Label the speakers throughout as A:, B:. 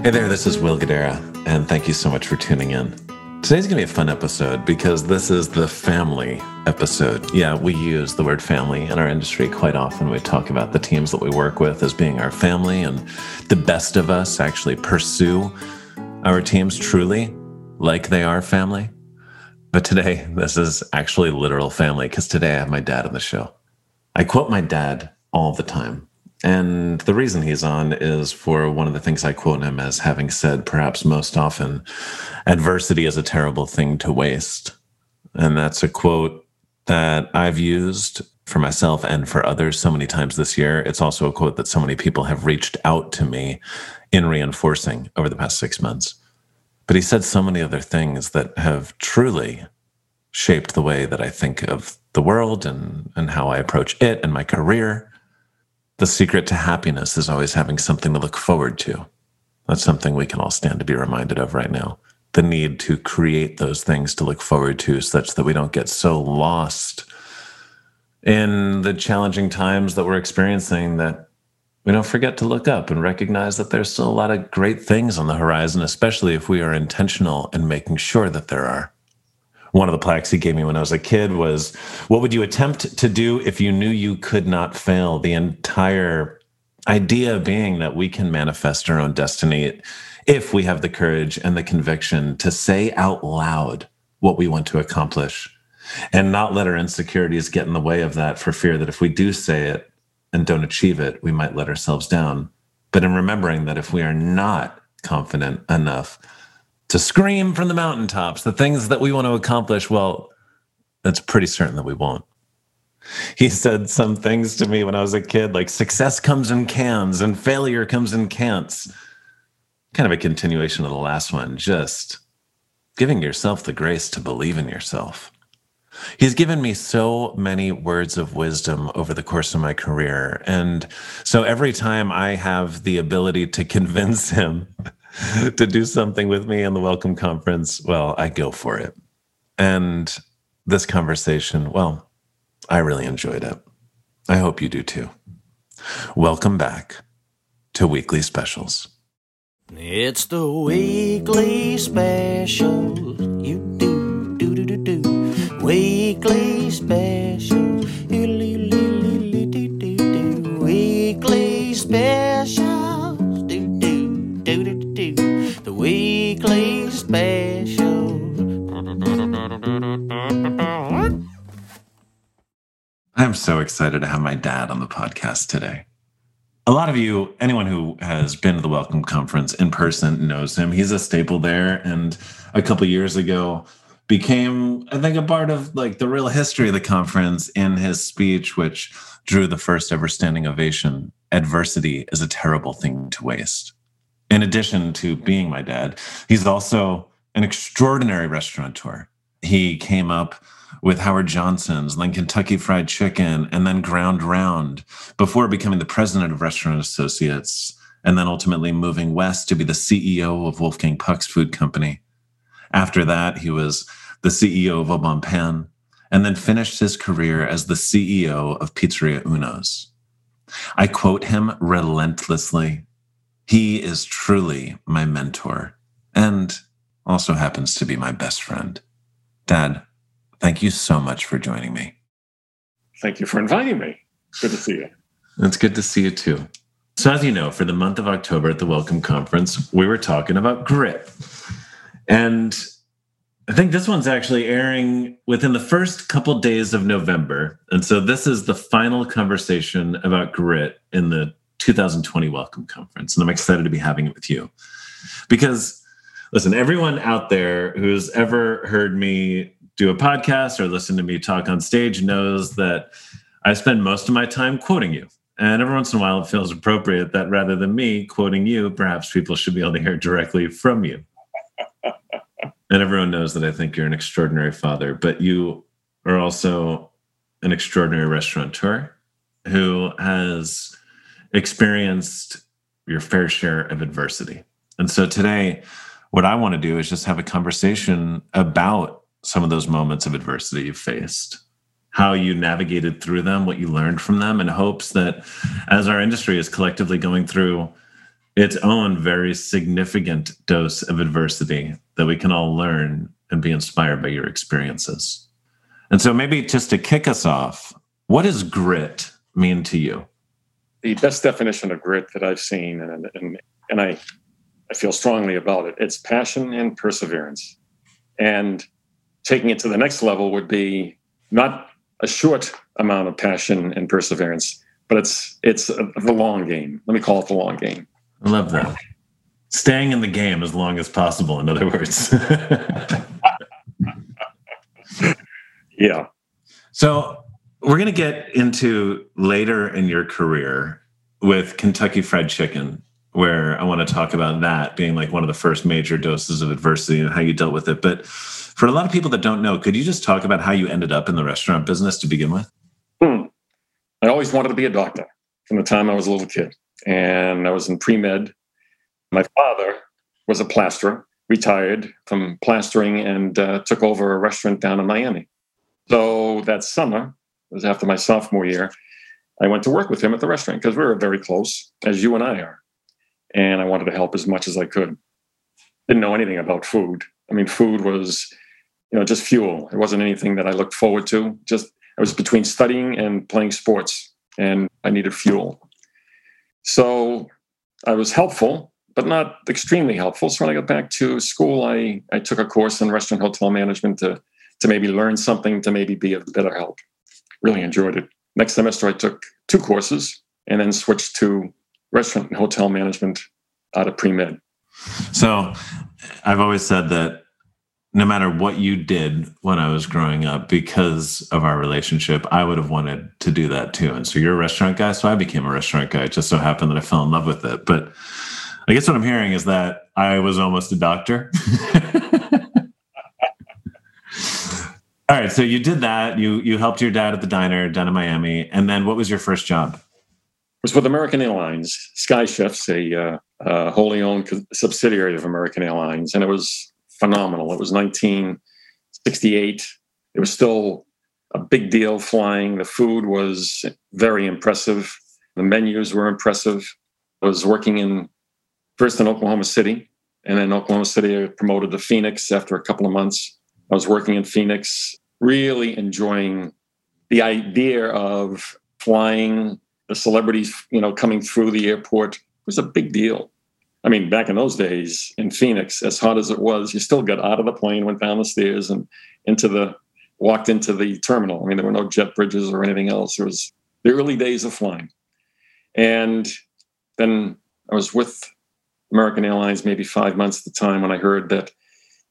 A: Hey there, this is Will Guidara, and thank you so much for tuning in. Today's going to be a fun episode because this is the family episode. Yeah, we use the word family in our industry quite often. We talk about the teams that we work with as being our family, and the best of us actually pursue our teams truly like they are family. But today, this is actually literal family because today I have my dad on the show. I quote my dad all the time. And the reason he's on is for one of the things I quote him as having said, perhaps most often, adversity is a terrible thing to waste. And that's a quote that I've used for myself and for others so many times this year. It's also a quote that so many people have reached out to me in reinforcing over the past six months. But he said so many other things that have truly shaped the way that I think of the world and, and how I approach it and my career. The secret to happiness is always having something to look forward to. That's something we can all stand to be reminded of right now. The need to create those things to look forward to such that we don't get so lost in the challenging times that we're experiencing that we don't forget to look up and recognize that there's still a lot of great things on the horizon, especially if we are intentional in making sure that there are. One of the plaques he gave me when I was a kid was What would you attempt to do if you knew you could not fail? The entire idea being that we can manifest our own destiny if we have the courage and the conviction to say out loud what we want to accomplish and not let our insecurities get in the way of that for fear that if we do say it, and don't achieve it, we might let ourselves down. But in remembering that if we are not confident enough to scream from the mountaintops the things that we want to accomplish, well, it's pretty certain that we won't. He said some things to me when I was a kid, like success comes in cans and failure comes in cants. Kind of a continuation of the last one, just giving yourself the grace to believe in yourself. He's given me so many words of wisdom over the course of my career. And so every time I have the ability to convince him to do something with me in the Welcome Conference, well, I go for it. And this conversation, well, I really enjoyed it. I hope you do too. Welcome back to Weekly Specials.
B: It's the weekly special. You do, do, do, do, do. Weekly special. Special.
A: I'm so excited to have my dad on the podcast today. A lot of you, anyone who has been to the Welcome Conference in person knows him. He's a staple there. And a couple years ago, became, I think, a part of like the real history of the conference in his speech, which drew the first ever standing ovation. Adversity is a terrible thing to waste. In addition to being my dad, he's also an extraordinary restaurateur. He came up with Howard Johnson's, then Kentucky Fried Chicken, and then Ground Round before becoming the president of Restaurant Associates, and then ultimately moving west to be the CEO of Wolfgang Puck's Food Company. After that, he was the CEO of Bon Pain, and then finished his career as the CEO of Pizzeria Uno's. I quote him relentlessly. He is truly my mentor and also happens to be my best friend. Dad, thank you so much for joining me.
C: Thank you for inviting me. Good to see you.
A: It's good to see you too. So, as you know, for the month of October at the Welcome Conference, we were talking about grit. And I think this one's actually airing within the first couple days of November. And so this is the final conversation about grit in the 2020 Welcome Conference. And I'm excited to be having it with you. Because, listen, everyone out there who's ever heard me do a podcast or listen to me talk on stage knows that I spend most of my time quoting you. And every once in a while, it feels appropriate that rather than me quoting you, perhaps people should be able to hear directly from you and everyone knows that I think you're an extraordinary father, but you are also an extraordinary restaurateur who has experienced your fair share of adversity. And so today, what I want to do is just have a conversation about some of those moments of adversity you've faced, how you navigated through them, what you learned from them, in hopes that as our industry is collectively going through its own very significant dose of adversity that we can all learn and be inspired by your experiences. And so, maybe just to kick us off, what does grit mean to you?
C: The best definition of grit that I've seen, and, and, and I, I feel strongly about it, it's passion and perseverance. And taking it to the next level would be not a short amount of passion and perseverance, but it's it's the long game. Let me call it the long game.
A: I love that. Staying in the game as long as possible, in other words.
C: yeah.
A: So we're going to get into later in your career with Kentucky Fried Chicken, where I want to talk about that being like one of the first major doses of adversity and how you dealt with it. But for a lot of people that don't know, could you just talk about how you ended up in the restaurant business to begin with?
C: Hmm. I always wanted to be a doctor from the time I was a little kid and I was in pre med. My father was a plasterer, retired from plastering, and uh, took over a restaurant down in Miami. So that summer, it was after my sophomore year, I went to work with him at the restaurant because we were very close, as you and I are. And I wanted to help as much as I could. Didn't know anything about food. I mean, food was, you know, just fuel. It wasn't anything that I looked forward to. Just I was between studying and playing sports, and I needed fuel. So I was helpful, but not extremely helpful. So when I got back to school, I, I took a course in restaurant hotel management to, to maybe learn something, to maybe be of better help. Really enjoyed it. Next semester, I took two courses and then switched to restaurant and hotel management out of pre med.
A: So I've always said that no matter what you did when I was growing up, because of our relationship, I would have wanted to do that too. And so you're a restaurant guy. So I became a restaurant guy. It just so happened that I fell in love with it. But I guess what I'm hearing is that I was almost a doctor. All right. So you did that. You you helped your dad at the diner down in Miami. And then what was your first job? It
C: was with American Airlines, Sky a uh, uh, wholly owned subsidiary of American Airlines. And it was phenomenal. It was 1968. It was still a big deal flying. The food was very impressive. The menus were impressive. I was working in first in Oklahoma City, and then Oklahoma City promoted to Phoenix after a couple of months. I was working in Phoenix, really enjoying the idea of flying the celebrities, you know, coming through the airport it was a big deal. I mean, back in those days in Phoenix, as hot as it was, you still got out of the plane, went down the stairs, and into the walked into the terminal. I mean, there were no jet bridges or anything else. It was the early days of flying. And then I was with American Airlines maybe five months at the time when I heard that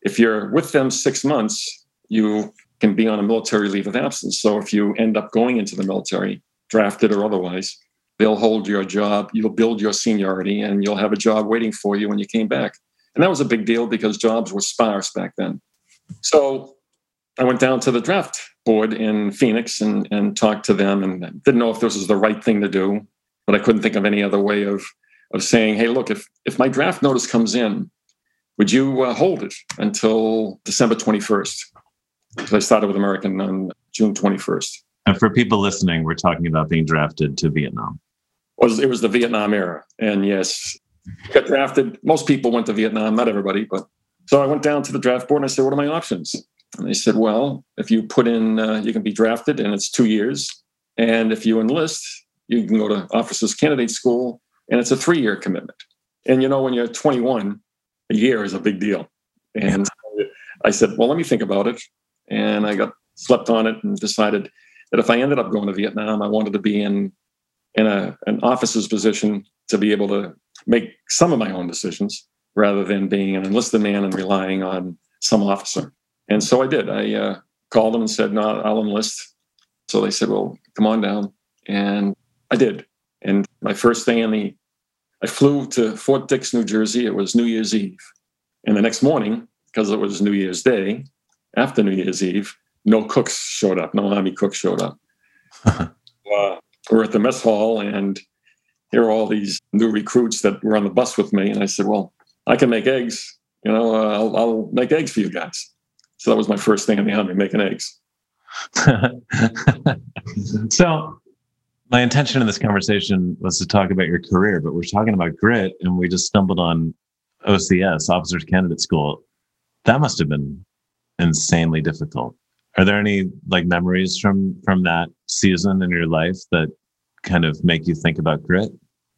C: if you're with them six months, you can be on a military leave of absence. So if you end up going into the military, drafted or otherwise, they'll hold your job, you'll build your seniority, and you'll have a job waiting for you when you came back. And that was a big deal because jobs were sparse back then. So I went down to the draft board in Phoenix and, and talked to them and didn't know if this was the right thing to do, but I couldn't think of any other way of, of saying, hey, look, if, if my draft notice comes in, would you uh, hold it until December 21st? Because I started with American on June 21st.
A: And for people listening, we're talking about being drafted to Vietnam
C: was it was the Vietnam era, and yes, got drafted. Most people went to Vietnam, not everybody, but so I went down to the draft board and I said, "What are my options?" And they said, "Well, if you put in, uh, you can be drafted, and it's two years, and if you enlist, you can go to officers candidate school, and it's a three-year commitment. And you know, when you're 21, a year is a big deal. And I said, "Well, let me think about it," and I got slept on it and decided that if I ended up going to Vietnam, I wanted to be in in a, an officer's position to be able to make some of my own decisions rather than being an enlisted man and relying on some officer. And so I did. I uh, called them and said, "No, I'll enlist." So they said, "Well, come on down," and I did. And my first day in the, I flew to Fort Dix, New Jersey. It was New Year's Eve, and the next morning, because it was New Year's Day, after New Year's Eve, no cooks showed up. No Army cooks showed up. uh, we're at the mess hall and here are all these new recruits that were on the bus with me. And I said, well, I can make eggs. You know, uh, I'll, I'll, make eggs for you guys. So that was my first thing in the army, making eggs.
A: so My intention in this conversation was to talk about your career, but we're talking about grit, and we just stumbled on OCS, Officers Candidate School. That must have been insanely difficult. Are there any like memories from from that season in your life that kind of make you think about grit?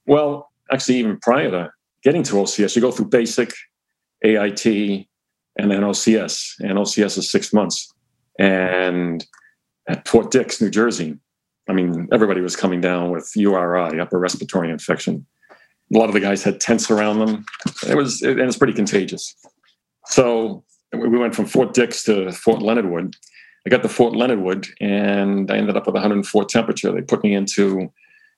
C: Well, actually, even prior to getting to OCS, you go through basic, AIT, and then OCS. And OCS is six months. And at Fort Dix, New Jersey, I mean, everybody was coming down with URI, upper respiratory infection. A lot of the guys had tents around them. It was, and it's pretty contagious. So we went from Fort Dix to Fort Leonard Wood. I got to Fort Leonard Wood and I ended up with 104 temperature. They put me into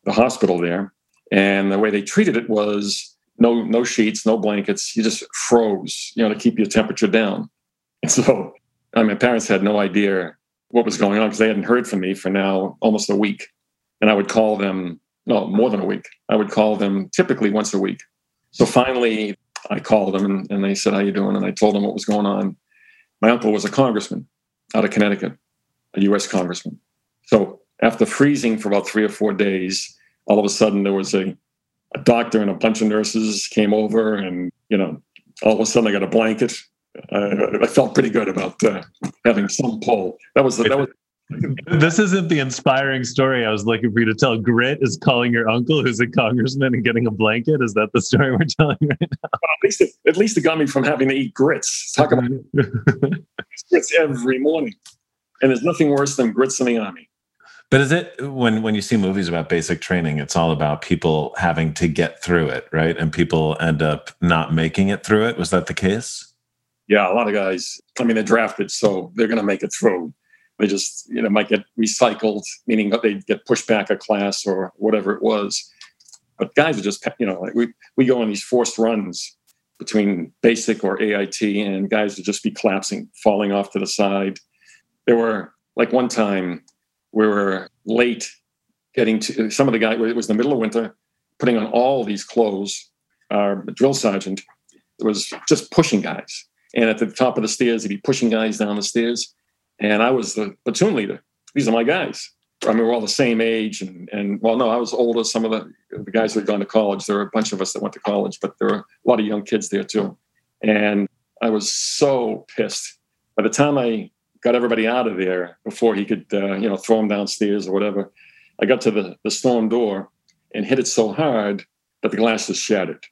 C: the hospital there. And the way they treated it was no no sheets, no blankets. You just froze, you know, to keep your temperature down. And so I mean, my parents had no idea what was going on because they hadn't heard from me for now almost a week. And I would call them, no, more than a week. I would call them typically once a week. So finally, I called them and, and they said, How you doing? And I told them what was going on. My uncle was a congressman out of Connecticut, a US congressman. So after freezing for about three or four days, all of a sudden there was a, a doctor and a bunch of nurses came over and, you know, all of a sudden I got a blanket. Uh, I felt pretty good about uh, having some pull. That was the, that was
A: this isn't the inspiring story I was looking for you to tell. Grit is calling your uncle, who's a congressman, and getting a blanket. Is that the story we're telling right now?
C: Well, at least, it, at least it got me from having to eat grits. Talk about grits every morning, and there's nothing worse than grits in the army.
A: But is it when when you see movies about basic training, it's all about people having to get through it, right? And people end up not making it through it. Was that the case?
C: Yeah, a lot of guys. I mean, they're drafted, so they're going to make it through they just you know might get recycled, meaning they get pushed back a class or whatever it was. But guys are just you know like we we go on these forced runs between basic or AIT, and guys would just be collapsing, falling off to the side. There were like one time we were late getting to some of the guys. It was the middle of winter, putting on all these clothes. Our drill sergeant was just pushing guys, and at the top of the stairs, he'd be pushing guys down the stairs and I was the platoon leader. These are my guys. I mean, we're all the same age, and and well, no, I was older. Some of the the guys that had gone to college. There were a bunch of us that went to college, but there were a lot of young kids there too. And I was so pissed. By the time I got everybody out of there before he could, uh, you know, throw them downstairs or whatever, I got to the the storm door and hit it so hard that the glass was shattered.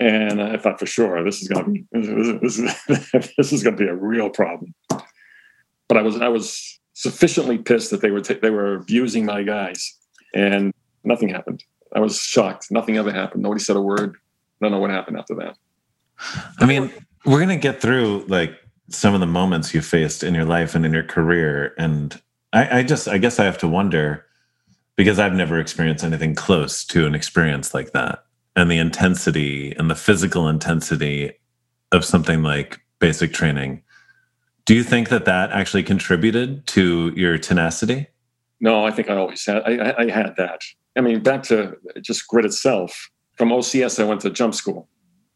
C: And I thought for sure this is going to be this is, this is going to be a real problem but I was I was sufficiently pissed that they were t- they were abusing my guys, and nothing happened. I was shocked. Nothing ever happened. Nobody said a word. I don't know what happened after that.
A: I mean, we're gonna get through like some of the moments you faced in your life and in your career, and I, I just I guess I have to wonder because I've never experienced anything close to an experience like that, and the intensity and the physical intensity of something like basic training do you think that that actually contributed to your tenacity?
C: No, I think I always had. I, I had that. I mean, back to just grit itself. From OCS, I went to jump school,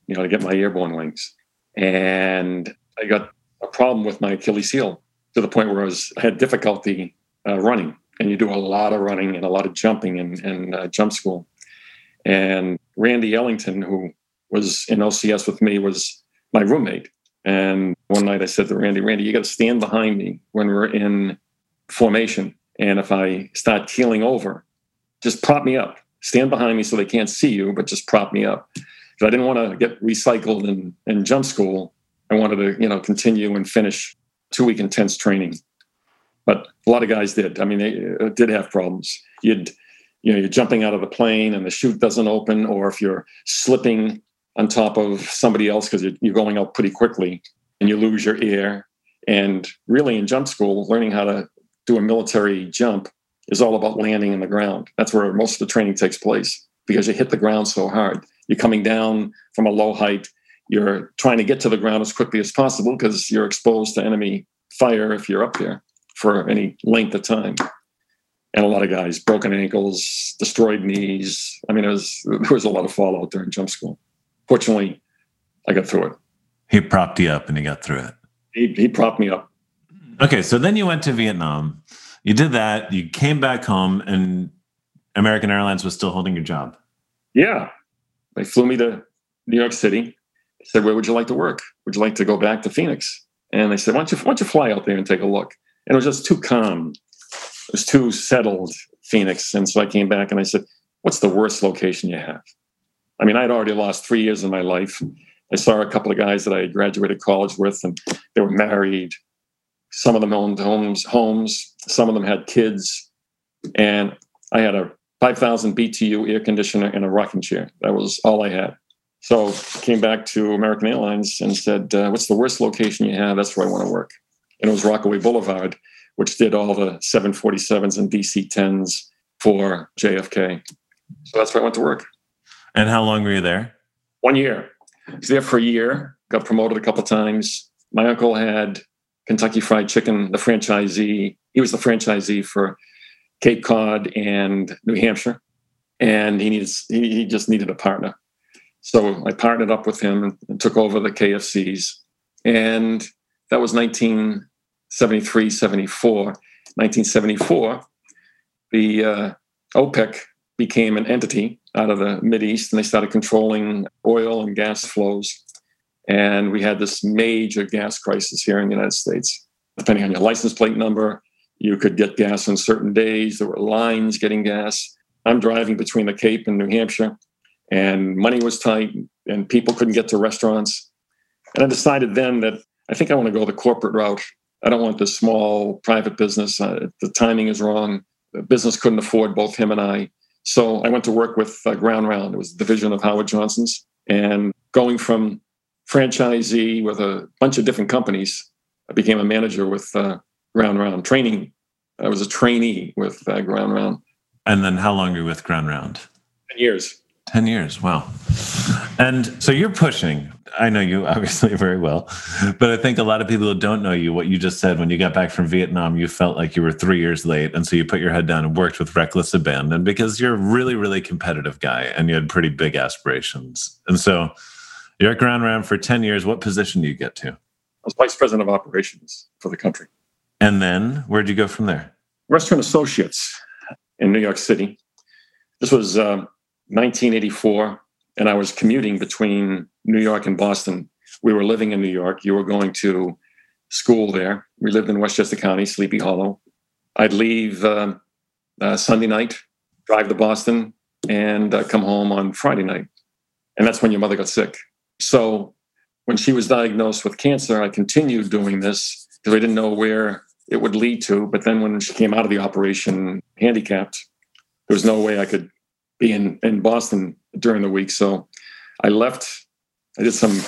C: you know, to get my airborne wings, and I got a problem with my Achilles heel to the point where I was I had difficulty uh, running. And you do a lot of running and a lot of jumping in, in uh, jump school. And Randy Ellington, who was in OCS with me, was my roommate. And one night I said to Randy, Randy, you got to stand behind me when we're in formation. And if I start keeling over, just prop me up. Stand behind me so they can't see you, but just prop me up. Because I didn't want to get recycled in jump school. I wanted to, you know, continue and finish two week intense training. But a lot of guys did. I mean, they uh, did have problems. You'd, you know, you're jumping out of the plane and the chute doesn't open, or if you're slipping on top of somebody else because you're going out pretty quickly and you lose your air. And really, in jump school, learning how to do a military jump is all about landing in the ground. That's where most of the training takes place because you hit the ground so hard. You're coming down from a low height. You're trying to get to the ground as quickly as possible because you're exposed to enemy fire if you're up there for any length of time. And a lot of guys, broken ankles, destroyed knees. I mean, it was, there was a lot of fallout during jump school fortunately, I got through it.
A: He propped you up and you got through it.
C: He, he propped me up.
A: Okay, so then you went to Vietnam. You did that. You came back home, and American Airlines was still holding your job.
C: Yeah. They flew me to New York City. They said, Where would you like to work? Would you like to go back to Phoenix? And they said, Why don't you, why don't you fly out there and take a look? And it was just too calm. Was too settled, Phoenix. And so I came back and I said, What's the worst location you have? I mean, I'd already lost three years of my life. I saw a couple of guys that I had graduated college with, and they were married. Some of them owned homes, homes. Some of them had kids, and I had a 5,000 BTU air conditioner and a rocking chair. That was all I had. So I came back to American Airlines and said, uh, "What's the worst location you have? That's where I want to work." And it was Rockaway Boulevard, which did all the 747s and DC-10s for JFK. So that's where I went to work.
A: And how long were you there?
C: One year. I was there for a year. Got promoted a couple times. My uncle had Kentucky Fried Chicken, the franchisee. He was the franchisee for Cape Cod and New Hampshire, and he needed he, just needed a partner. So I partnered up with him and took over the KFCs, and that was 1973, 74. 1974, the uh, OPEC became an entity out of the Mid East, and they started controlling oil and gas flows. And we had this major gas crisis here in the United States. Depending on your license plate number, you could get gas on certain days. There were lines getting gas. I'm driving between the Cape and New Hampshire, and money was tight, and people couldn't get to restaurants. And I decided then that I think I want to go the corporate route. I don't want this small private business. Uh, the timing is wrong. The business couldn't afford both him and I. So I went to work with uh, Ground Round. It was a division of Howard Johnson's. And going from franchisee with a bunch of different companies, I became a manager with uh, Ground Round training. I was a trainee with uh, Ground Round.
A: And then how long were you with Ground Round?
C: 10 years.
A: 10 years. Wow. And so you're pushing. I know you obviously very well, but I think a lot of people who don't know you, what you just said when you got back from Vietnam, you felt like you were three years late. And so you put your head down and worked with Reckless Abandon because you're a really, really competitive guy and you had pretty big aspirations. And so you're at Ground Round for 10 years. What position do you get to? I
C: was vice president of operations for the country.
A: And then where'd you go from there?
C: Restaurant Associates in New York City. This was um, 1984, and I was commuting between New York and Boston. We were living in New York. You were going to school there. We lived in Westchester County, Sleepy Hollow. I'd leave uh, uh, Sunday night, drive to Boston, and uh, come home on Friday night. And that's when your mother got sick. So when she was diagnosed with cancer, I continued doing this because I didn't know where it would lead to. But then when she came out of the operation handicapped, there was no way I could be in, in Boston during the week. So I left. I did some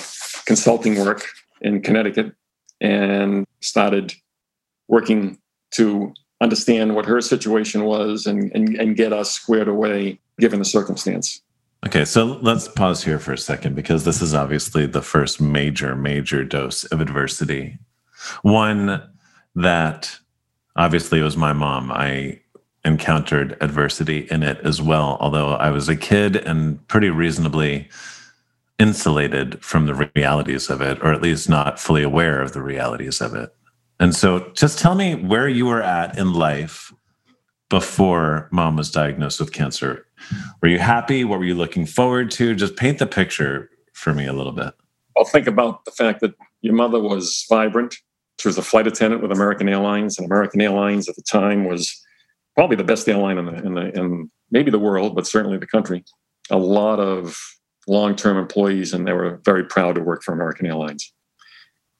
C: consulting work in Connecticut and started working to understand what her situation was and, and, and get us squared away given the circumstance.
A: Okay, so let's pause here for a second because this is obviously the first major, major dose of adversity. One that obviously was my mom. I encountered adversity in it as well, although I was a kid and pretty reasonably insulated from the realities of it, or at least not fully aware of the realities of it. And so just tell me where you were at in life before mom was diagnosed with cancer. Were you happy? What were you looking forward to? Just paint the picture for me a little bit.
C: I'll think about the fact that your mother was vibrant. She was a flight attendant with American Airlines, and American Airlines at the time was probably the best airline in the in the in maybe the world, but certainly the country. A lot of long-term employees, and they were very proud to work for American Airlines.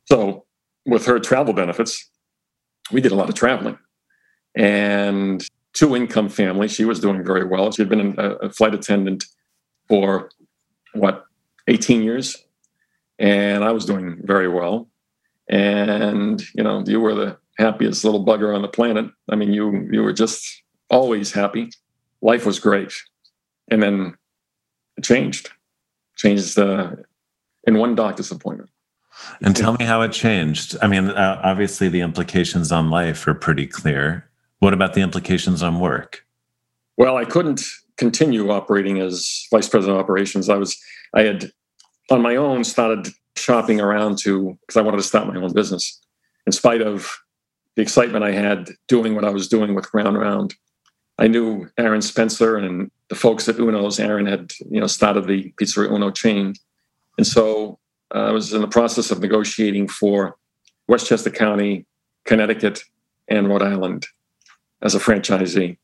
C: So, with her travel benefits, we did a lot of traveling, and two-income family. She was doing very well. She had been a, flight attendant for what 18 years, and I was doing very well. And you know, you were the happiest little bugger on the planet. I mean, you you were just always happy. Life was great, and then it changed. Changed uh, in one doctor's appointment.
A: And tell me how it changed. I mean, uh, obviously the implications on life are pretty clear. What about the implications on work?
C: Well, I couldn't continue operating as vice president of operations. I was I had on my own started shopping around to because I wanted to start my own business. In spite of the excitement I had doing what I was doing with Ground Round. I knew Aaron Spencer and the folks at Uno's. Aaron had, you know, started the Pizzeria Uno chain. And so uh, I was in the process of negotiating for Westchester County, Connecticut, and Rhode Island as a franchisee.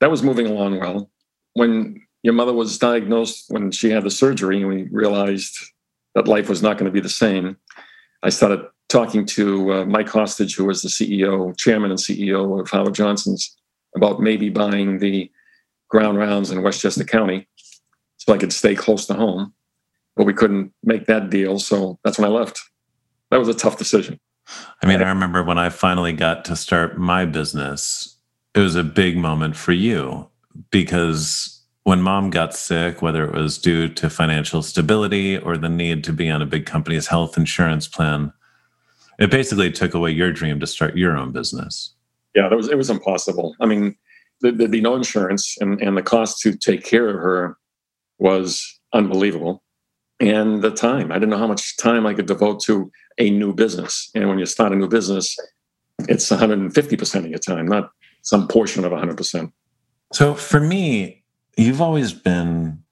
C: That was moving along well. When your mother was diagnosed, when she had the surgery, and we realized that life was not going to be the same, I started talking to uh, Mike Hostage, who was the CEO, chairman and CEO of Howard Johnson's, about maybe buying the ground rounds in Westchester County so I could stay close to home. But we couldn't make that deal. So that's when I left. That was a tough decision.
A: I mean, I remember when I finally got to start my business, it was a big moment for you because when mom got sick, whether it was due to financial stability or the need to be on a big company's health insurance plan, it basically took away your dream to start your own business.
C: Yeah, that was it was impossible. I mean, there'd be no insurance, and and the cost to take care of her was unbelievable. And the time, I didn't know how much time I could devote to a new business. And when you start a new business, it's 150% of your time, not some portion of 100%.
A: So for me, you've always been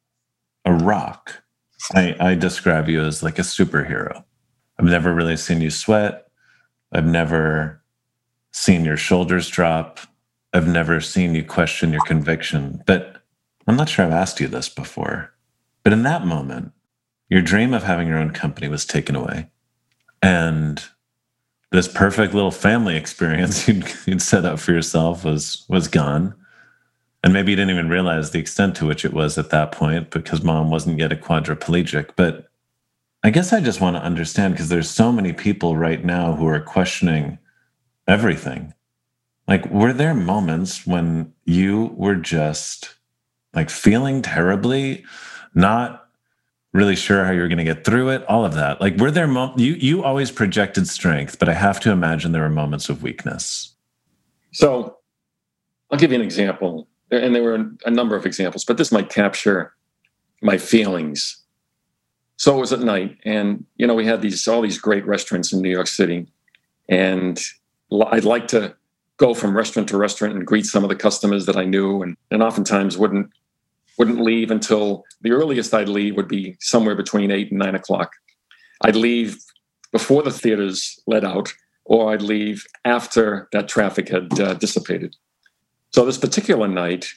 A: a rock. I, I describe you as like a superhero. I've never really seen you sweat. I've never seen your shoulders drop. I've never seen you question your conviction. But I'm not sure I've asked you this before. But in that moment, your dream of having your own company was taken away. And this perfect little family experience you'd, you'd set up for yourself was was gone. And maybe you didn't even realize the extent to which it was at that point because mom wasn't yet a quadriplegic. But I guess I just want to understand because there's so many people right now who are questioning everything. Like, were there moments when you were just like feeling terribly, not really sure how you were going to get through it, all of that? Like, were there you you always projected strength, but I have to imagine there were moments of weakness.
C: So, I'll give you an example, and there were a number of examples, but this might capture my feelings so it was at night, and you know we had these all these great restaurants in New York City, and I'd like to go from restaurant to restaurant and greet some of the customers that I knew, and and oftentimes wouldn't wouldn't leave until the earliest I'd leave would be somewhere between eight and nine o'clock. I'd leave before the theaters let out, or I'd leave after that traffic had uh, dissipated. So this particular night,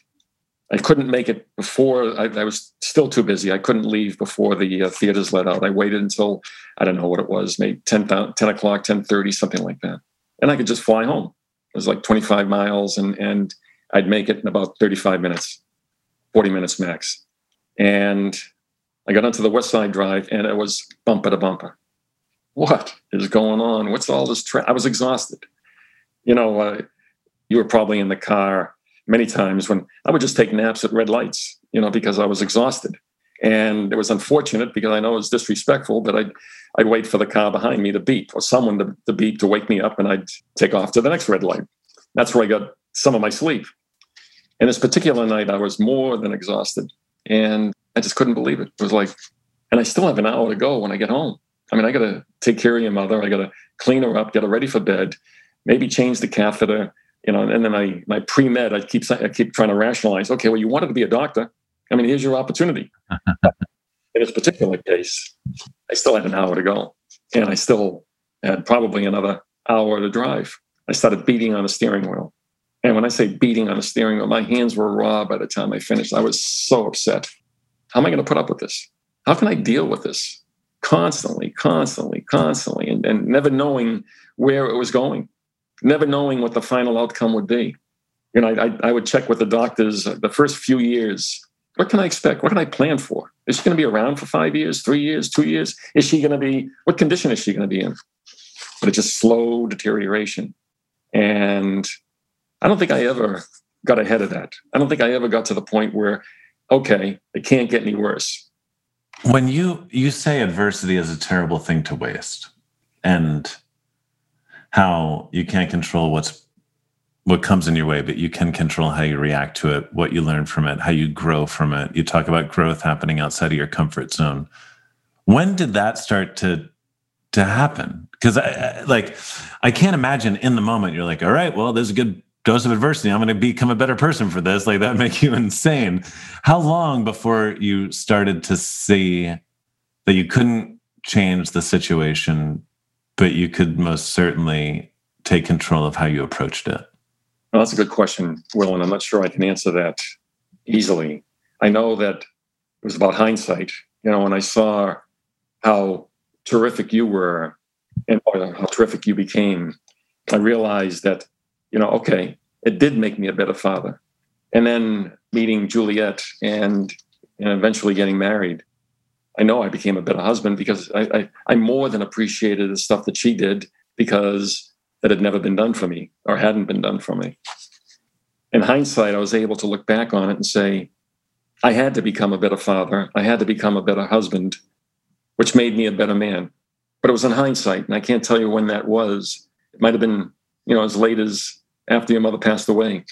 C: I couldn't make it before. I, I, was still too busy. I couldn't leave before the uh, theaters let out. I waited until I don't know what it was, maybe 10, 10 o'clock, ten thirty, something like that, and I could just fly home. It was like twenty five miles, and and I'd make it in about thirty five minutes, forty minutes max. And I got onto the West Side Drive, and it was bumper to bumper. What is going on? What's all this? Tra-? I was exhausted. You know, uh, you were probably in the car many times when I would just take naps at red lights, you know, because I was exhausted. And it was unfortunate because I know it was disrespectful, but I'd, I'd wait for the car behind me to beep or someone to, to beep to wake me up and I'd take off to the next red light. That's where I got some of my sleep. And this particular night, I was more than exhausted. And I just couldn't believe it. It was like, and I still have an hour to go when I get home. I mean, I got to take care of your mother. I got to clean her up, get her ready for bed, maybe change the catheter, you know, and then my my pre med, I keep I keep trying to rationalize. Okay, well, you wanted to be a doctor. I mean, here's your opportunity. In this particular case, I still had an hour to go, and I still had probably another hour to drive. I started beating on the steering wheel, and when I say beating on the steering wheel, my hands were raw by the time I finished. I was so upset. How am I going to put up with this? How can I deal with this constantly, constantly, constantly, and, and never knowing where it was going? never knowing what the final outcome would be. You know, I, I would check with the doctors the first few years. What can I expect? What can I plan for? Is she going to be around for five years, three years, two years? Is she going to be, what condition is she going to be in? But it's just slow deterioration. And I don't think I ever got ahead of that. I don't think I ever got to the point where, okay, it can't get any worse.
A: When you you say adversity is a terrible thing to waste, and how you can't control what's what comes in your way, but you can control how you react to it, what you learn from it, how you grow from it. You talk about growth happening outside of your comfort zone. When did that start to to happen? Because I, I like I can't imagine in the moment you're like, all right, well, there's a good dose of adversity. I'm going to become a better person for this. Like that make you insane. How long before you started to see that you couldn't change the situation, but you could most certainly take control of how you approached it?
C: Well, that's a good question, Will, and I'm not sure I can answer that easily. I know that it was about hindsight. You know, when I saw how terrific you were and how terrific you became, I realized that, you know, okay, it did make me a better father. And then meeting Juliet and, and eventually getting married, I know I became a better husband because I, I, I more than appreciated the stuff that she did because that had never been done for me or hadn't been done for me. In hindsight, I was able to look back on it and say, I had to become a better father. I had to become a better husband, which made me a better man. But it was in hindsight, and I can't tell you when that was. It might have been, you know, as late as after your mother passed away.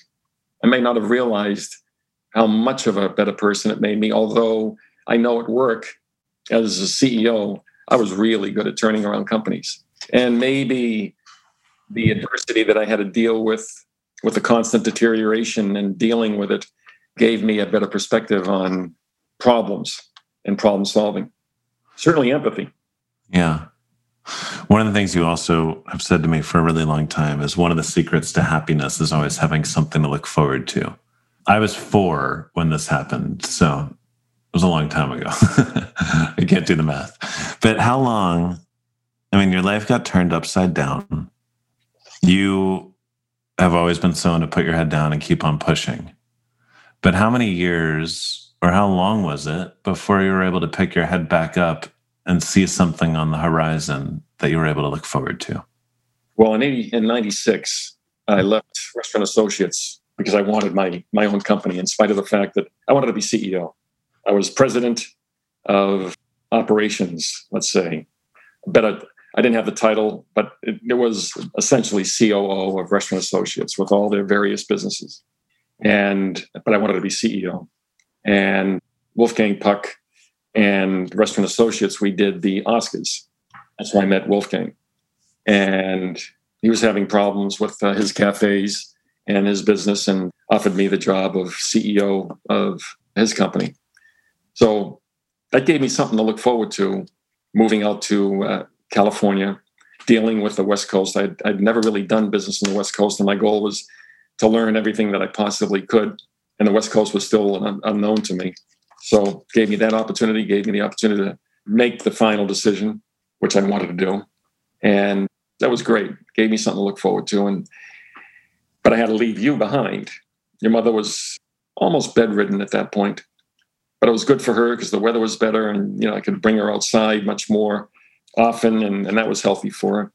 C: I may not have realized how much of a better person it made me, although I know at work as a CEO, I was really good at turning around companies. And maybe the adversity that I had to deal with, with the constant deterioration and dealing with it, gave me a better perspective on problems and problem solving. Certainly empathy.
A: Yeah. One of the things you also have said to me for a really long time is one of the secrets to happiness is always having something to look forward to. I was four when this happened. So it was a long time ago. I can't do the math. But how long? I mean, your life got turned upside down. You have always been someone to put your head down and keep on pushing. But how many years or how long was it before you were able to pick your head back up and see something on the horizon that you were able to look forward to?
C: Well, in 80, in 96, I hmm. left Restaurant Associates because I wanted my, my own company, in spite of the fact that I wanted to be CEO. I was president of operations, let's say. But I, didn't have the title, but it, it, was essentially COO of Restaurant Associates with all their various businesses. And but I wanted to be CEO. And Wolfgang Puck and Restaurant Associates, we did the Oscars. That's where I met Wolfgang. And he was having problems with uh, his cafes and his business and offered me the job of CEO of his company. So that gave me something to look forward to moving out to uh, California, dealing with the West Coast. I'd, I'd never really done business in the West Coast, and my goal was to learn everything that I possibly could. And the West Coast was still un- unknown to me. So gave me that opportunity, gave me the opportunity to make the final decision, which I wanted to do. And that was great. Gave me something to look forward to. And but I had to leave you behind. Your mother was almost bedridden at that point. But it was good for her because the weather was better and you know I could bring her outside much more often and, and that was healthy for her.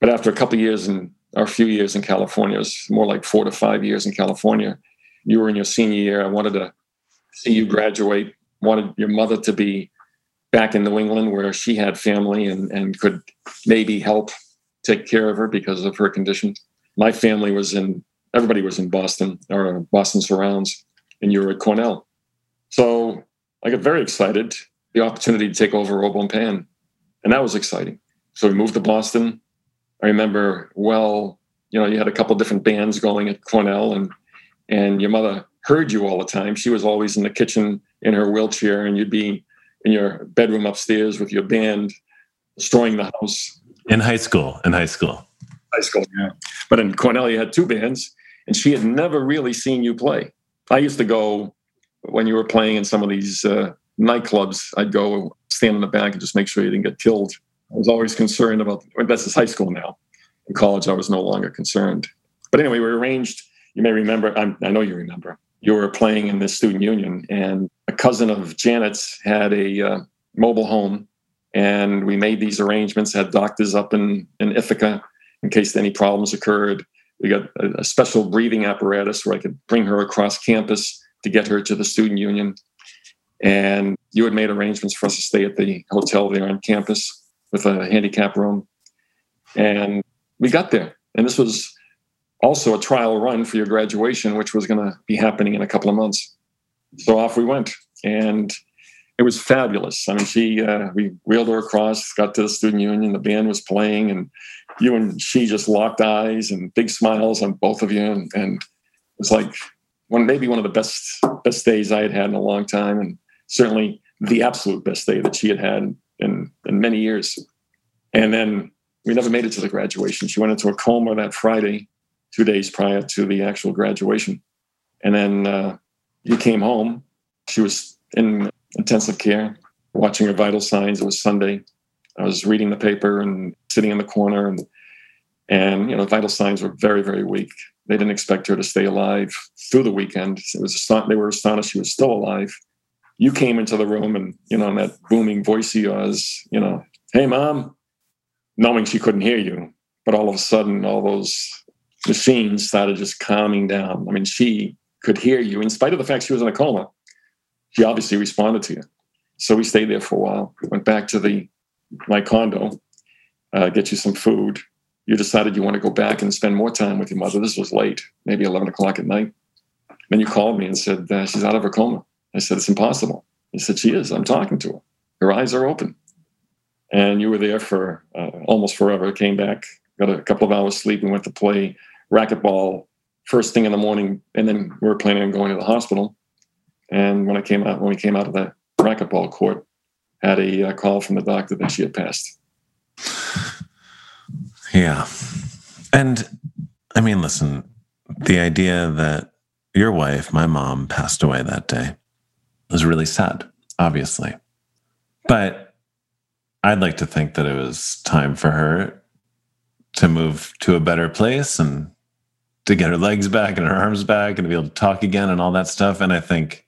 C: But after a couple years and a few years in California, it was more like four to five years in California. You were in your senior year. I wanted to see you graduate, wanted your mother to be back in New England where she had family and, and could maybe help take care of her because of her condition. My family was in, everybody was in Boston or Boston surrounds, and you were at Cornell. So I got very excited, the opportunity to take over Au Bon Pain. And that was exciting. So we moved to Boston. I remember well, you know, you had a couple different bands going at Cornell and and your mother heard you all the time. She was always in the kitchen in her wheelchair, and you'd be in your bedroom upstairs with your band, destroying the house.
A: In high school, in high school.
C: High school, yeah. But in Cornell, you had two bands, and she had never really seen you play. I used to go when you were playing in some of these uh, nightclubs. I'd go stand in the back and just make sure you didn't get killed. I was always concerned about. That's is high school now. In college, I was no longer concerned. But anyway, we arranged. You may remember. I'm, I know you remember you were playing in the student union, and a cousin of Janet's had a uh, mobile home, and we made these arrangements. Had doctors up in in Ithaca in case any problems occurred. We got a, a special breathing apparatus where I could bring her across campus to get her to the student union. And you had made arrangements for us to stay at the hotel there on campus with a handicap room. And we got there. And this was also a trial run for your graduation, which was going to be happening in a couple of months. So off we went, and it was fabulous. I mean, she uh, we wheeled her across, got to the student union, the band was playing, and you and she just locked eyes and big smiles on both of you, and, and it was like one maybe one of the best best days I had had in a long time, and certainly the absolute best day that she had had in in many years. And then we never made it to the graduation. She went into a coma that Friday, two days prior to the actual graduation, and then uh, you came home. She was in intensive care, watching her vital signs. It was Sunday. I was reading the paper and sitting in the corner, and and you know, vital signs were very, very weak. They didn't expect her to stay alive through the weekend. It was they were astonished she was still alive. You came into the room, and you know, that booming voice of yours, you know, "Hey, mom," knowing she couldn't hear you, but all of a sudden, all those machines started just calming down. I mean, she could hear you in spite of the fact she was in a coma. She obviously responded to you. So we stayed there for a while. We went back to the my condo, uh, get you some food. You decided you want to go back and spend more time with your mother. This was late, maybe 11 o'clock at night. Then you called me and said, uh, She's out of her coma. I said, It's impossible. He said, She is. I'm talking to her. Her eyes are open. And you were there for uh, almost forever. Came back, got a couple of hours sleep, and went to play racquetball first thing in the morning. And then we were planning on going to the hospital. And when I came out, when we came out of that racquetball court, had a uh, call from the doctor that she had passed.
A: Yeah. And I mean, listen, the idea that your wife, my mom, passed away that day was really sad, obviously. But I'd like to think that it was time for her to move to a better place and to get her legs back and her arms back and to be able to talk again and all that stuff. And I think,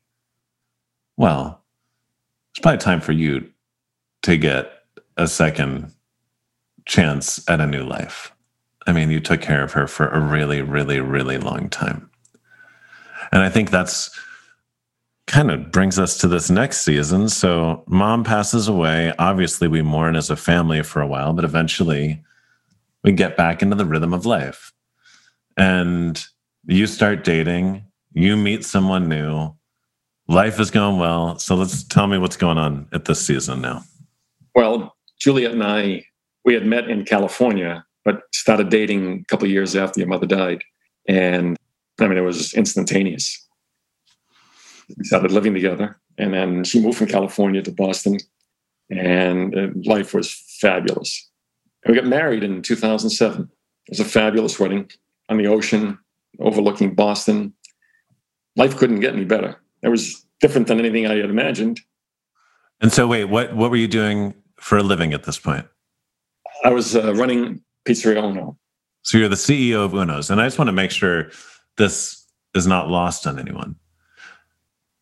A: well, it's probably time for you to get a second chance at a new life. I mean, you took care of her for a really, really, really long time. And I think that's kind of brings us to this next season. So, mom passes away. Obviously, we mourn as a family for a while, but eventually we get back into the rhythm of life. And you start dating, you meet someone new, life is going well. So, let's tell me what's going on at this season now.
C: Well, Juliet and I we had met in California, but started dating a couple years after your mother died. And I mean, it was instantaneous. We started living together. And then she moved from California to Boston, and uh, life was fabulous. And we got married in 2007. It was a fabulous wedding on the ocean, overlooking Boston. Life couldn't get any better. It was different than anything I had imagined.
A: And so, wait, what what were you doing for a living at this point?
C: I was uh, running Pizzeria Uno.
A: So you're the CEO of Uno's, and I just want to make sure this is not lost on anyone.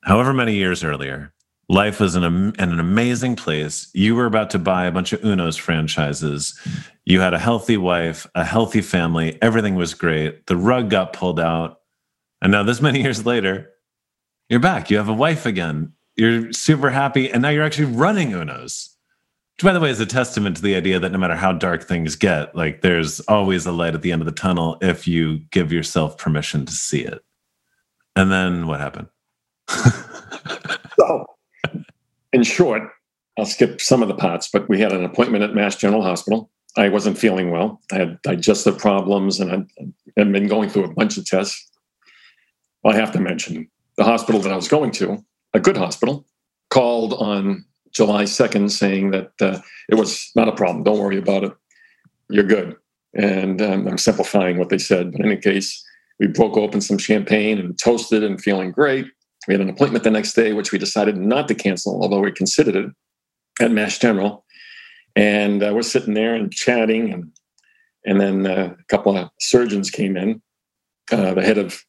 A: However many years earlier, life was in, a, in an amazing place. You were about to buy a bunch of Uno's franchises. You had a healthy wife, a healthy family. Everything was great. The rug got pulled out, and now this many years later, you're back. You have a wife again. You're super happy, and now you're actually running Uno's. Which, by the way, is a testament to the idea that no matter how dark things get, like there's always a light at the end of the tunnel if you give yourself permission to see it. And then what happened?
C: so, in short, I'll skip some of the parts, but we had an appointment at Mass General Hospital. I wasn't feeling well. I had digestive problems and I'd been going through a bunch of tests. Well, I have to mention the hospital that I was going to, a good hospital, called on July 2nd saying that uh, it was not a problem. Don't worry about it. You're good. And um, I'm simplifying what they said. But in any case, we broke open some champagne and toasted and feeling great. We had an appointment the next day, which we decided not to cancel, although we considered it at Mass General. And uh, we're sitting there and chatting. And, and then uh, a couple of surgeons came in, uh, the head of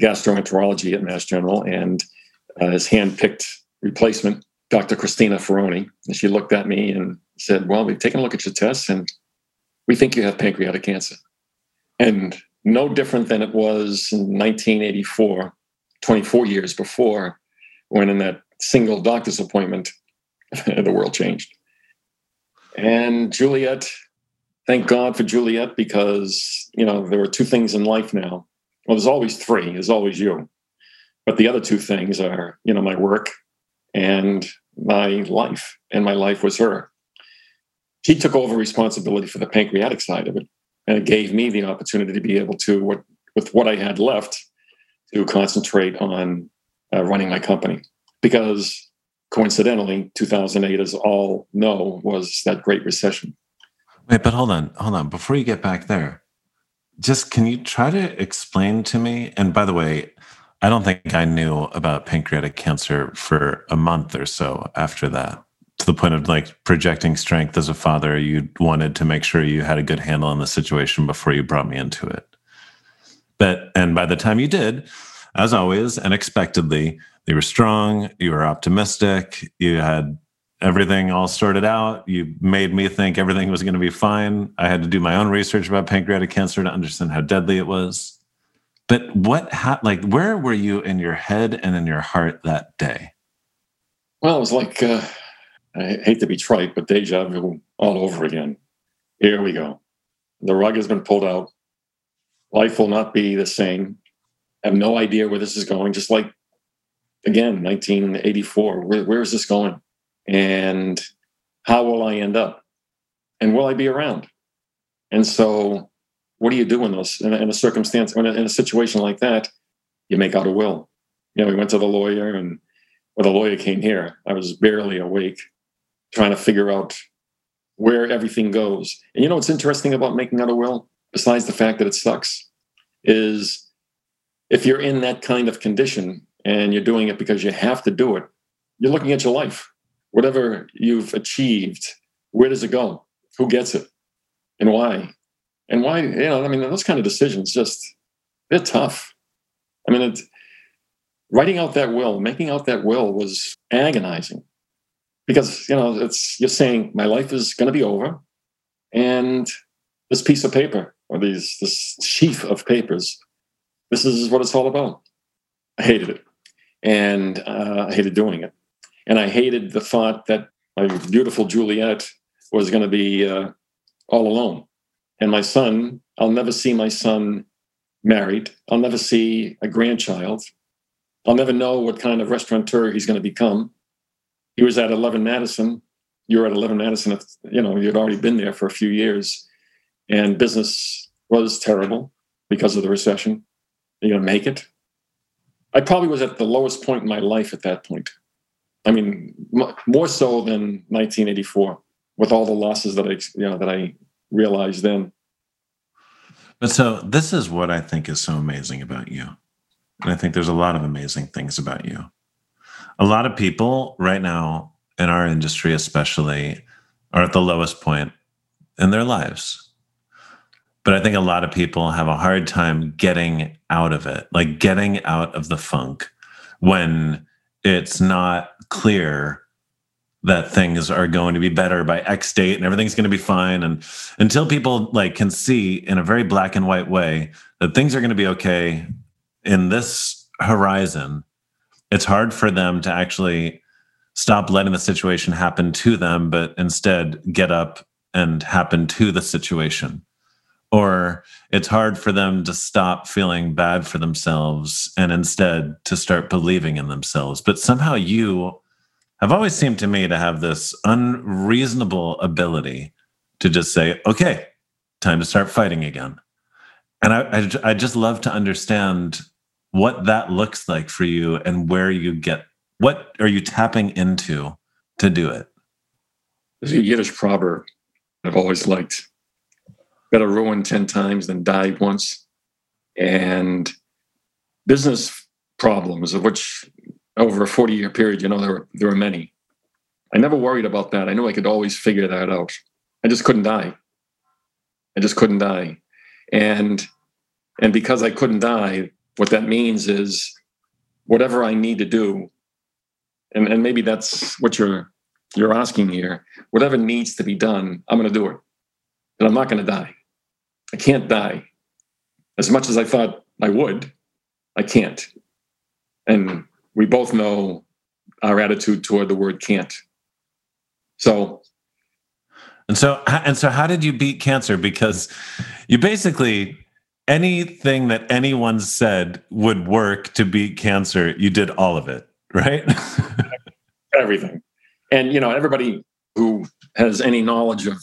C: gastroenterology at Mass General, and uh, his hand picked replacement Dr. Cristina Ferrone. And she looked at me and said, Well, we've taken a look at your tests and we think you have pancreatic cancer. And no different than it was in 1984, 24 years before, when in that single doctor's appointment, the world changed. And Juliet, thank God for Juliet, because, you know, there are two things in life now. Well, there's always three, there's always you. But the other two things are, you know, my work and my life, and my life was her. She took over responsibility for the pancreatic side of it, and it gave me the opportunity to be able to, what, with what I had left, to concentrate on uh, running my company. Because coincidentally, 2008, as all know, was that Great Recession.
A: Wait, but hold on, hold on. Before you get back there, just can you try to explain to me? And by the way, I don't think I knew about pancreatic cancer for a month or so after that. To the point of like projecting strength as a father, you wanted to make sure you had a good handle on the situation before you brought me into it. But, and by the time you did, as always, unexpectedly, you were strong, you were optimistic, you had everything all sorted out. You made me think everything was going to be fine. I had to do my own research about pancreatic cancer to understand how deadly it was. But what, ha- like, where were you in your head and in your heart that day?
C: Well, it was like, uh, I hate to be trite, but deja vu all over again. Here we go. The rug has been pulled out. Life will not be the same. I have no idea where this is going. Just like, again, 1984. Where, where is this going? and how will I end up? And will I be around? And so, what do you do in those in a, in a circumstance in a, in a situation like that? You make out a will. You know, we went to the lawyer, and when the lawyer came here, I was barely awake, trying to figure out where everything goes. And you know what's interesting about making out a will, besides the fact that it sucks, is if you're in that kind of condition and you're doing it because you have to do it, you're looking at your life whatever you've achieved, where does it go? Who gets it? And why? And why, you know, I mean, those kind of decisions just, they're tough. I mean, it, writing out that will, making out that will was agonizing because, you know, it's, you're saying my life is going to be over and this piece of paper or these, this sheaf of papers, this is what it's all about. I hated it. And uh, I hated doing it. And I hated the thought that my beautiful Juliet was going to be uh, all alone. And my son, I'll never see my son married. I'll never see a grandchild. I'll never know what kind of restaurateur he's going to become. He was at 11 Madison. You were at 11 Madison. You know, you'd already been there for a few years, and business was terrible because of the recession. Are you going to make it? I probably was at the lowest point in my life at that point. I mean, more so than 1984, with all the losses that I, you know, that I realized then.
A: But so this is what I think is so amazing about you, and I think there's a lot of amazing things about you. A lot of people right now in our industry, especially, are at the lowest point in their lives. But I think a lot of people have a hard time getting out of it, like getting out of the funk when it's not clear that things are going to be better by X date and everything's going to be fine. And until people like can see in a very black and white way that things are going to be okay in this horizon, it's hard for them to actually stop letting the situation happen to them, but instead get up and happen to the situation or it's hard for them to stop feeling bad for themselves and instead to start believing in themselves. But somehow you have always seemed to me to have this unreasonable ability to just say, okay, time to start fighting again. And I, I, I just love to understand what that looks like for you and where you get what are you tapping into to do it?
C: There's a Yiddish proverb I've always liked better ruin 10 times than die once. And business problems, of which over a 40 year period, you know, there were, there were many. I never worried about that. I knew I could always figure that out. I just couldn't die. I just couldn't die. And and because I couldn't die, what that means is whatever I need to do, and, and maybe that's what you're you're asking here, whatever needs to be done, I'm gonna do it. And I'm not gonna die. I can't die. As much as I thought I would, I can't. And we both know our attitude toward the word can't. So
A: and so and so how did you beat cancer because you basically anything that anyone said would work to beat cancer, you did all of it, right?
C: Everything. And you know, everybody who has any knowledge of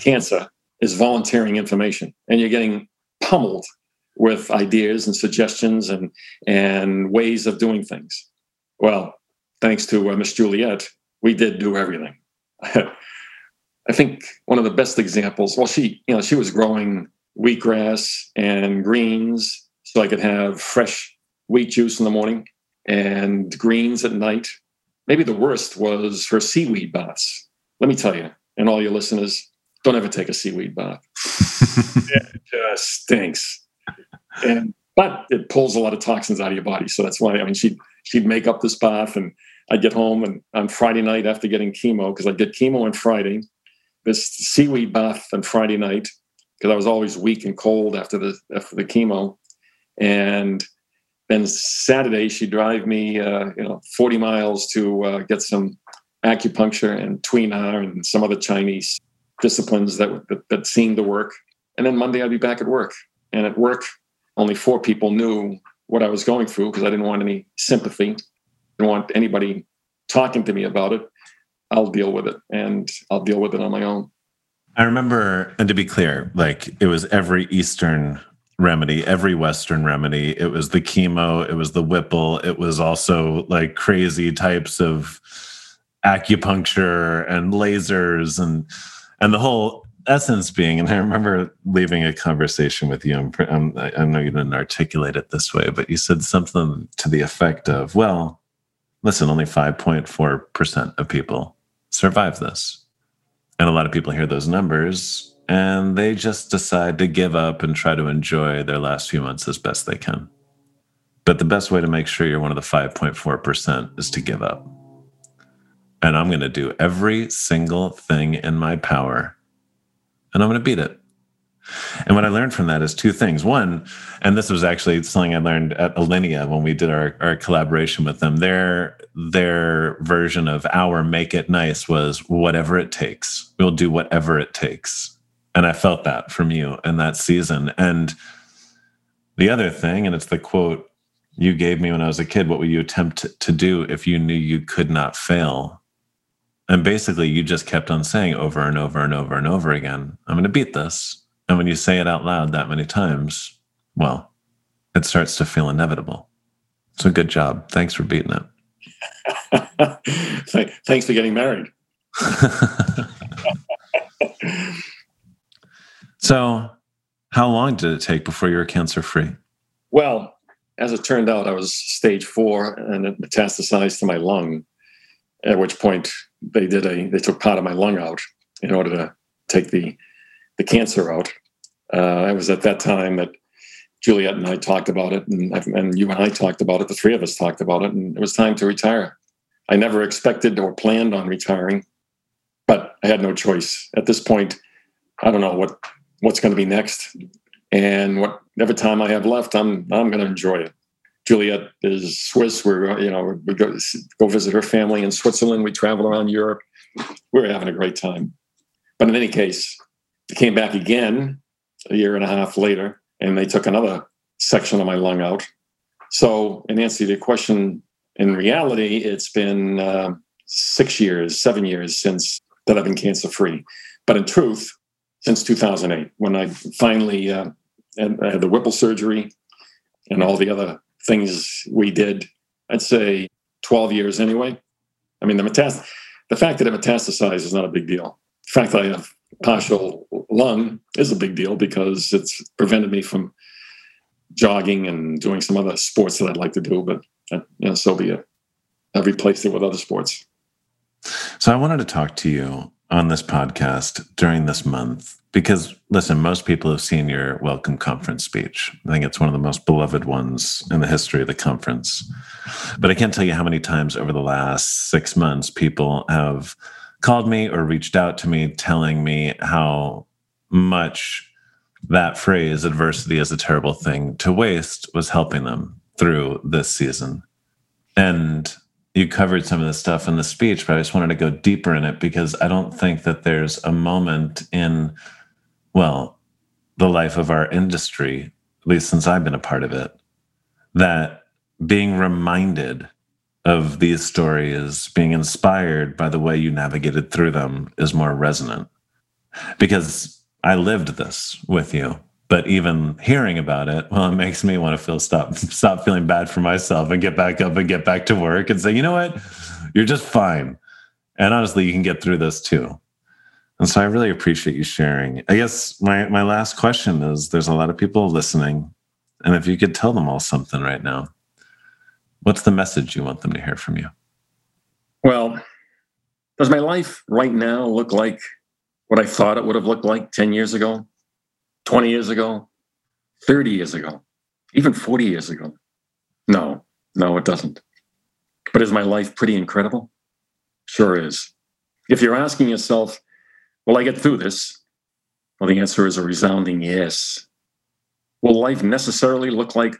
C: cancer is volunteering information, and you're getting pummeled with ideas and suggestions and and ways of doing things. Well, thanks to uh, Miss Juliet, we did do everything. I think one of the best examples. Well, she you know she was growing wheatgrass and greens, so I could have fresh wheat juice in the morning and greens at night. Maybe the worst was her seaweed baths. Let me tell you, and all your listeners, don't ever take a seaweed bath. it just stinks. And but it pulls a lot of toxins out of your body. So that's why I mean she'd she'd make up this bath and I'd get home and on Friday night after getting chemo, because I did chemo on Friday, this seaweed bath on Friday night, because I was always weak and cold after the after the chemo. And then Saturday she'd drive me uh, you know 40 miles to uh, get some acupuncture and Tuina and some other Chinese disciplines that, that, that seemed to work. And then Monday I'd be back at work. And at work, only four people knew what I was going through because I didn't want any sympathy. Didn't want anybody talking to me about it. I'll deal with it and I'll deal with it on my own.
A: I remember, and to be clear, like it was every Eastern remedy, every Western remedy. It was the chemo, it was the Whipple, it was also like crazy types of acupuncture and lasers and and the whole essence being and i remember leaving a conversation with you um, i know you didn't articulate it this way but you said something to the effect of well listen only 5.4% of people survive this. And a lot of people hear those numbers and they just decide to give up and try to enjoy their last few months as best they can. But the best way to make sure you're one of the 5.4% is to give up and I'm going to do every single thing in my power and I'm going to beat it. And what I learned from that is two things. One, and this was actually something I learned at Alinea when we did our, our collaboration with them. Their their version of our make it nice was whatever it takes. We'll do whatever it takes. And I felt that from you in that season. And the other thing, and it's the quote you gave me when I was a kid, what would you attempt to do if you knew you could not fail? And basically, you just kept on saying over and over and over and over again, I'm going to beat this. And when you say it out loud that many times, well, it starts to feel inevitable. So good job. Thanks for beating
C: it. Thanks for getting married.
A: so, how long did it take before you were cancer free?
C: Well, as it turned out, I was stage four and it metastasized to my lung, at which point they did a they took part of my lung out in order to take the the cancer out. Uh, it was at that time that Juliet and I talked about it, and, and you and I talked about it. The three of us talked about it, and it was time to retire. I never expected or planned on retiring, but I had no choice at this point. I don't know what what's going to be next, and whatever time I have left, I'm I'm going to enjoy it. Juliet is Swiss. We're you know we go go visit her family in Switzerland. We travel around Europe. We are having a great time. But in any case, it came back again a year and a half later, and they took another section of my lung out. So, in answer to your question, in reality, it's been uh, six years, seven years since that I've been cancer free. But in truth, since 2008, when I finally uh, had the Whipple surgery and all the other things we did, I'd say 12 years anyway. I mean, the metast- the fact that it metastasized is not a big deal. The fact that I have partial lung is a big deal because it's prevented me from jogging and doing some other sports that I'd like to do, but uh, you know, so be it. I've replaced it with other sports.
A: So I wanted to talk to you on this podcast during this month because listen most people have seen your welcome conference speech. I think it's one of the most beloved ones in the history of the conference. But i can't tell you how many times over the last six months people have called me or reached out to me telling me how much that phrase adversity is a terrible thing to waste was helping them through this season. And you covered some of this stuff in the speech, but I just wanted to go deeper in it because I don't think that there's a moment in, well, the life of our industry, at least since I've been a part of it, that being reminded of these stories, being inspired by the way you navigated through them is more resonant. Because I lived this with you. But even hearing about it, well, it makes me want to feel stop stop feeling bad for myself and get back up and get back to work and say, you know what? You're just fine. And honestly, you can get through this too. And so I really appreciate you sharing. I guess my my last question is there's a lot of people listening. And if you could tell them all something right now, what's the message you want them to hear from you?
C: Well, does my life right now look like what I thought it would have looked like 10 years ago, 20 years ago, 30 years ago, even 40 years ago? No, no, it doesn't. But is my life pretty incredible? Sure is. If you're asking yourself, will I get through this? Well, the answer is a resounding yes. Will life necessarily look like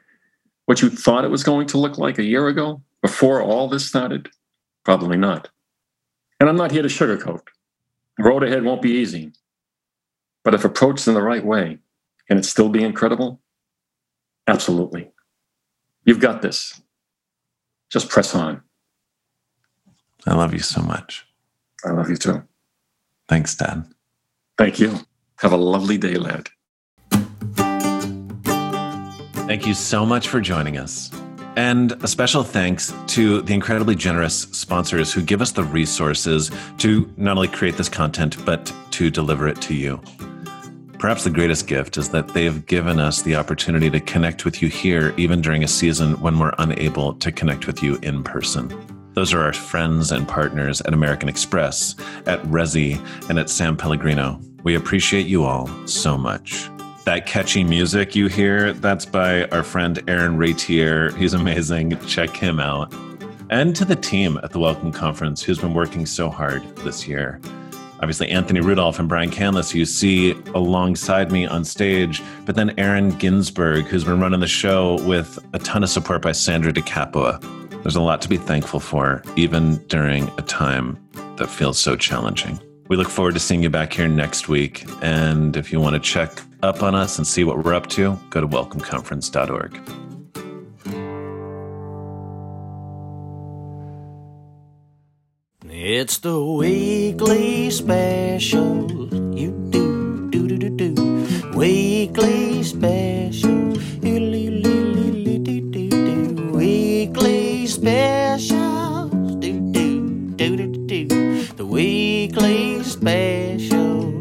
C: what you thought it was going to look like a year ago before all this started? Probably not. And I'm not here to sugarcoat. The road ahead won't be easy. But if approached in the right way, can it still be incredible? Absolutely. You've got this. Just press on.
A: I love you so much.
C: I love you too.
A: Thanks, Dad.
C: Thank you. Have a lovely day, lad.
A: Thank you so much for joining us. And a special thanks to the incredibly generous sponsors who give us the resources to not only create this content, but to deliver it to you. Perhaps the greatest gift is that they have given us the opportunity to connect with you here, even during a season when we're unable to connect with you in person. Those are our friends and partners at American Express, at Resy, and at San Pellegrino. We appreciate you all so much. That catchy music you hear, that's by our friend Aaron Ratier. He's amazing. Check him out. And to the team at the Welcome Conference who's been working so hard this year. Obviously, Anthony Rudolph and Brian Canlis, who you see alongside me on stage, but then Aaron Ginsberg, who's been running the show with a ton of support by Sandra De Capua. There's a lot to be thankful for, even during a time that feels so challenging. We look forward to seeing you back here next week. And if you want to check up on us and see what we're up to, go to welcomeconference.org.
B: It's the weekly special. You do, do, do, do, do. Weekly special. You do, do, do, do, do. Weekly special. Do, do, do, do, do. The weekly special.